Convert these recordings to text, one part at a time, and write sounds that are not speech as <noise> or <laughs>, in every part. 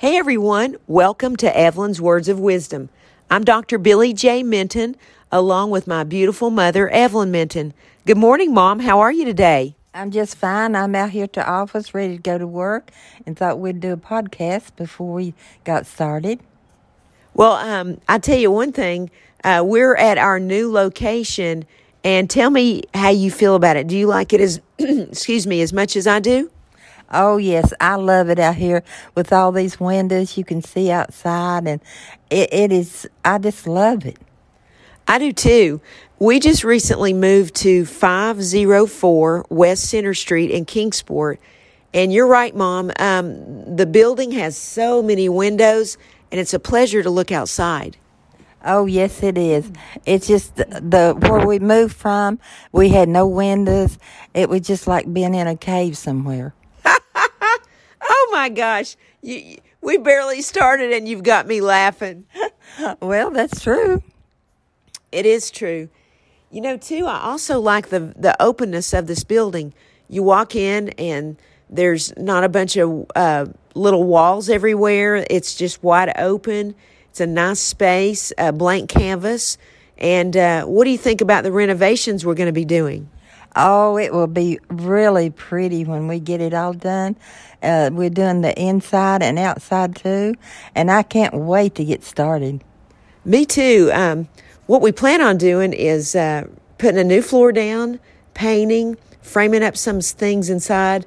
Hey everyone, welcome to Evelyn's Words of Wisdom. I'm Dr. Billy J. Minton, along with my beautiful mother, Evelyn Minton. Good morning, Mom. How are you today? I'm just fine. I'm out here to office ready to go to work and thought we'd do a podcast before we got started. Well, um, I tell you one thing. Uh, we're at our new location, and tell me how you feel about it. Do you like it as, <clears throat> excuse me, as much as I do? Oh yes, I love it out here with all these windows you can see outside, and it, it is. I just love it. I do too. We just recently moved to 504 West Center Street in Kingsport. And you're right, Mom. Um, the building has so many windows, and it's a pleasure to look outside. Oh yes, it is. It's just the, the where we moved from. We had no windows. It was just like being in a cave somewhere. Oh my gosh, you, we barely started, and you've got me laughing. <laughs> well, that's true. It is true. You know, too, I also like the the openness of this building. You walk in and there's not a bunch of uh, little walls everywhere. It's just wide open. It's a nice space, a blank canvas. And uh, what do you think about the renovations we're going to be doing? Oh, it will be really pretty when we get it all done. Uh, we're doing the inside and outside too, and I can't wait to get started. Me too. Um, what we plan on doing is uh, putting a new floor down, painting, framing up some things inside.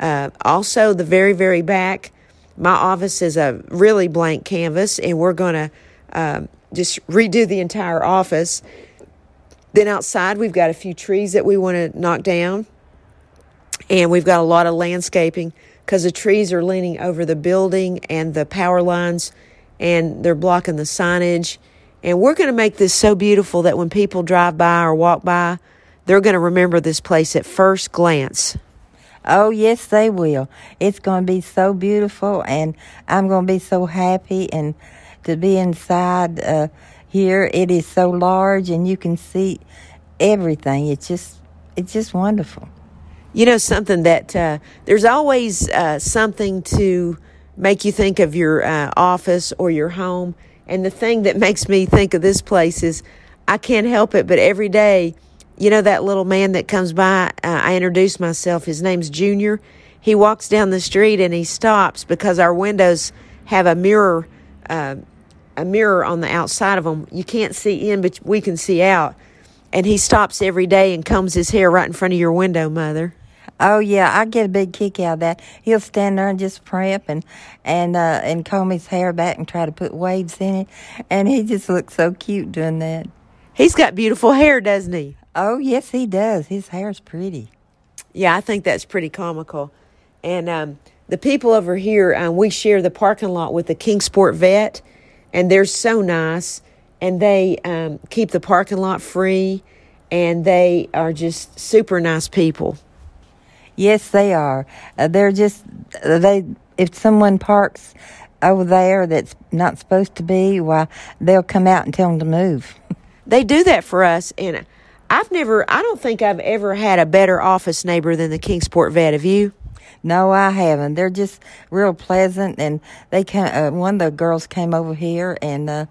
Uh, also, the very, very back, my office is a really blank canvas, and we're going to uh, just redo the entire office. Then outside, we've got a few trees that we want to knock down, and we've got a lot of landscaping because the trees are leaning over the building and the power lines, and they're blocking the signage and we're going to make this so beautiful that when people drive by or walk by, they're going to remember this place at first glance. Oh, yes, they will. It's going to be so beautiful, and I'm going to be so happy and to be inside uh, here. It is so large, and you can see everything. It's just, it's just wonderful. You know, something that uh, there's always uh, something to make you think of your uh, office or your home and the thing that makes me think of this place is I can't help it, but every day, you know, that little man that comes by, uh, I introduce myself. His name's Junior. He walks down the street and he stops because our windows have a mirror, uh, a mirror on the outside of them. You can't see in, but we can see out. And he stops every day and combs his hair right in front of your window, Mother. Oh yeah, I get a big kick out of that. He'll stand there and just primp and and uh, and comb his hair back and try to put waves in it, and he just looks so cute doing that. He's got beautiful hair, doesn't he? Oh yes, he does. His hair's pretty. Yeah, I think that's pretty comical. And um, the people over here, um, we share the parking lot with the Kingsport Vet, and they're so nice, and they um, keep the parking lot free, and they are just super nice people. Yes, they are. Uh, they're just they. If someone parks over there that's not supposed to be, why they'll come out and tell them to move. <laughs> they do that for us, and I've never. I don't think I've ever had a better office neighbor than the Kingsport Vet. Have you? No, I haven't. They're just real pleasant, and they came. Uh, one of the girls came over here and uh,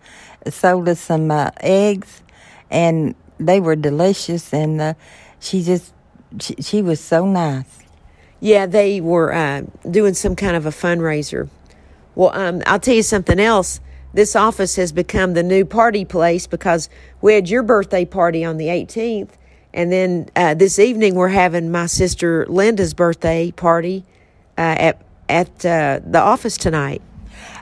sold us some uh, eggs, and they were delicious. And uh, she just she, she was so nice. Yeah, they were uh, doing some kind of a fundraiser. Well, um, I'll tell you something else. This office has become the new party place because we had your birthday party on the 18th, and then uh, this evening we're having my sister Linda's birthday party uh, at at uh, the office tonight.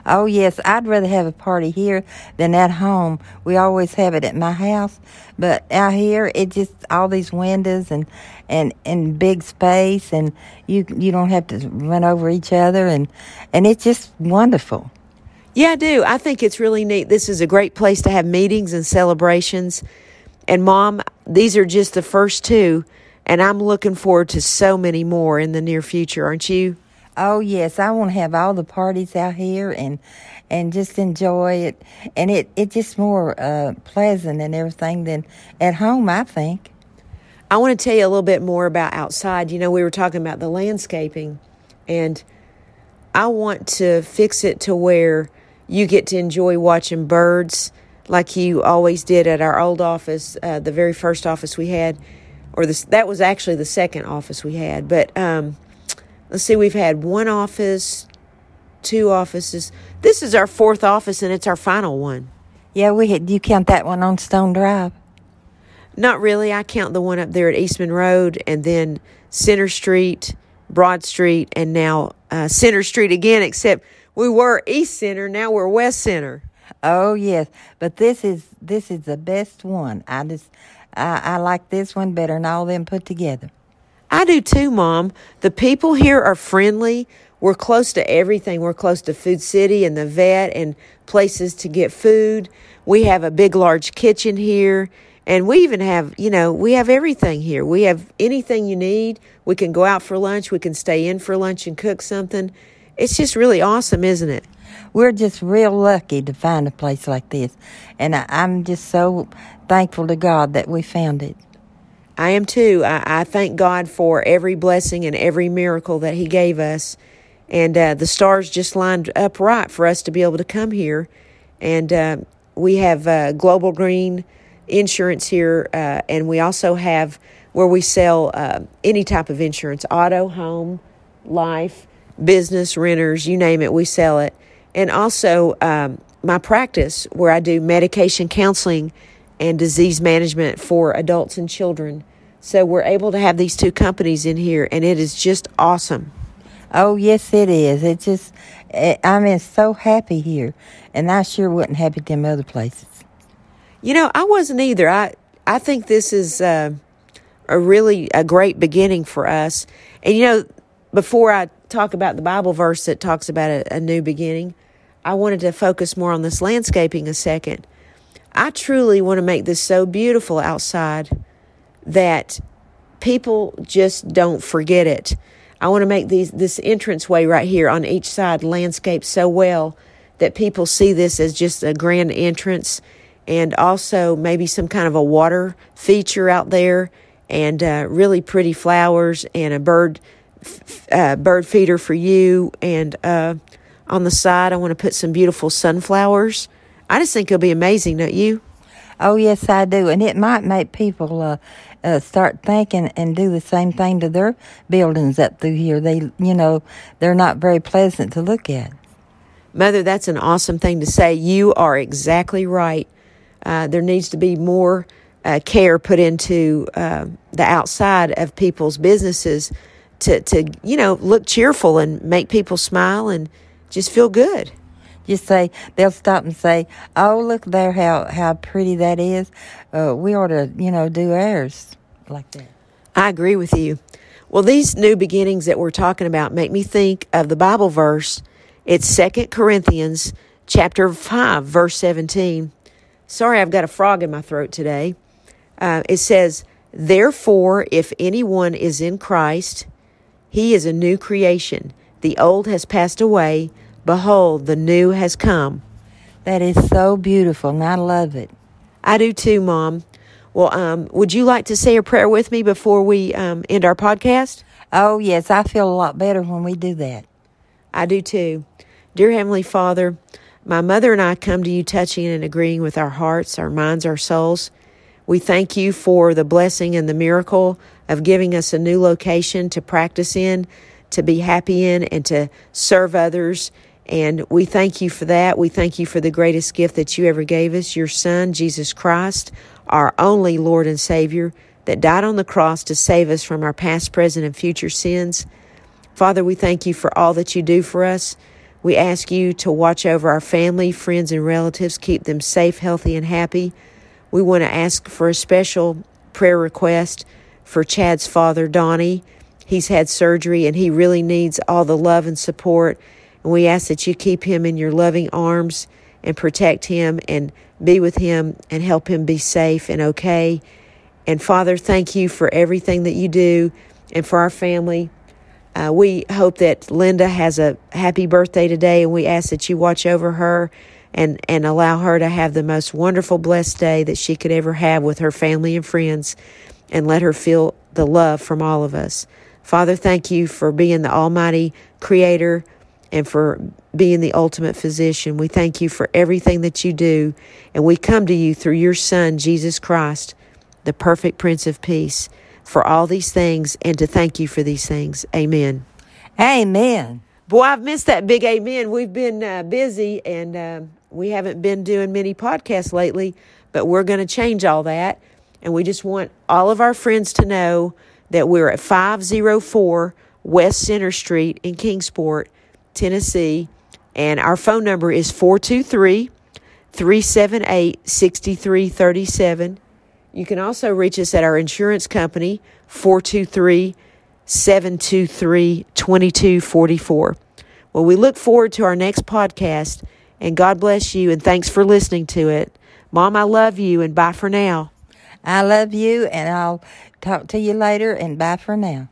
Oh, yes, I'd rather have a party here than at home. We always have it at my house, but out here, it just all these windows and and and big space, and you you don't have to run over each other, and and it's just wonderful. Yeah, I do. I think it's really neat. This is a great place to have meetings and celebrations. And mom, these are just the first two, and I'm looking forward to so many more in the near future, aren't you? Oh yes, I want to have all the parties out here and and just enjoy it, and it it just more uh, pleasant and everything than at home. I think. I want to tell you a little bit more about outside. You know, we were talking about the landscaping, and I want to fix it to where you get to enjoy watching birds like you always did at our old office, uh, the very first office we had, or this that was actually the second office we had. But um, let's see, we've had one office, two offices. This is our fourth office, and it's our final one. Yeah, we had. You count that one on Stone Drive? Not really. I count the one up there at Eastman Road, and then Center Street, Broad Street, and now uh, Center Street again. Except we were East Center, now we're West Center. Oh yes, but this is this is the best one. I just I, I like this one better than all them put together. I do too, Mom. The people here are friendly. We're close to everything. We're close to Food City and the vet and places to get food. We have a big, large kitchen here. And we even have, you know, we have everything here. We have anything you need. We can go out for lunch. We can stay in for lunch and cook something. It's just really awesome, isn't it? We're just real lucky to find a place like this. And I, I'm just so thankful to God that we found it. I am too. I, I thank God for every blessing and every miracle that He gave us. And uh, the stars just lined up right for us to be able to come here. And uh, we have uh, Global Green insurance here, uh, and we also have where we sell uh, any type of insurance auto, home, life, business, renters, you name it, we sell it. And also, um, my practice where I do medication counseling and disease management for adults and children. So we're able to have these two companies in here, and it is just awesome. Oh, yes, it is. It just, eh, I'm so happy here, and I sure wasn't happy at them other places. You know, I wasn't either. I I think this is uh, a really a great beginning for us. And you know, before I talk about the Bible verse that talks about a, a new beginning, I wanted to focus more on this landscaping a second. I truly want to make this so beautiful outside that people just don't forget it. I want to make these this entranceway right here on each side landscape so well that people see this as just a grand entrance and also maybe some kind of a water feature out there and uh, really pretty flowers and a bird uh, bird feeder for you and uh, on the side I want to put some beautiful sunflowers. I just think it'll be amazing, don't you? Oh yes, I do, and it might make people uh, uh, start thinking and do the same thing to their buildings up through here. They, you know, they're not very pleasant to look at. Mother, that's an awesome thing to say. You are exactly right. Uh, there needs to be more uh, care put into uh, the outside of people's businesses to, to, you know, look cheerful and make people smile and just feel good. Just say they'll stop and say, "Oh, look there, how how pretty that is." Uh, we ought to, you know, do ours like that. I agree with you. Well, these new beginnings that we're talking about make me think of the Bible verse. It's Second Corinthians chapter 5 verse 17 Sorry, I've got a frog in my throat today. Uh, it says, Therefore, if anyone is in Christ, he is a new creation. The old has passed away. Behold, the new has come. That is so beautiful, and I love it. I do too, Mom. Well, um, would you like to say a prayer with me before we um, end our podcast? Oh, yes. I feel a lot better when we do that. I do too. Dear Heavenly Father, my mother and I come to you touching and agreeing with our hearts, our minds, our souls. We thank you for the blessing and the miracle of giving us a new location to practice in, to be happy in, and to serve others. And we thank you for that. We thank you for the greatest gift that you ever gave us, your Son, Jesus Christ, our only Lord and Savior, that died on the cross to save us from our past, present, and future sins. Father, we thank you for all that you do for us. We ask you to watch over our family, friends, and relatives, keep them safe, healthy, and happy. We want to ask for a special prayer request for Chad's father, Donnie. He's had surgery and he really needs all the love and support. And we ask that you keep him in your loving arms and protect him and be with him and help him be safe and okay. And Father, thank you for everything that you do and for our family. Uh, we hope that Linda has a happy birthday today, and we ask that you watch over her and, and allow her to have the most wonderful, blessed day that she could ever have with her family and friends, and let her feel the love from all of us. Father, thank you for being the Almighty Creator and for being the ultimate physician. We thank you for everything that you do, and we come to you through your Son, Jesus Christ, the perfect Prince of Peace, for all these things and to thank you for these things. Amen. Amen. Boy, I've missed that big amen. We've been uh, busy and uh, we haven't been doing many podcasts lately, but we're going to change all that. And we just want all of our friends to know that we're at 504 West Center Street in Kingsport, Tennessee. And our phone number is 423 378 6337. You can also reach us at our insurance company, 423 723 2244. Well, we look forward to our next podcast, and God bless you, and thanks for listening to it. Mom, I love you, and bye for now. I love you, and I'll talk to you later, and bye for now.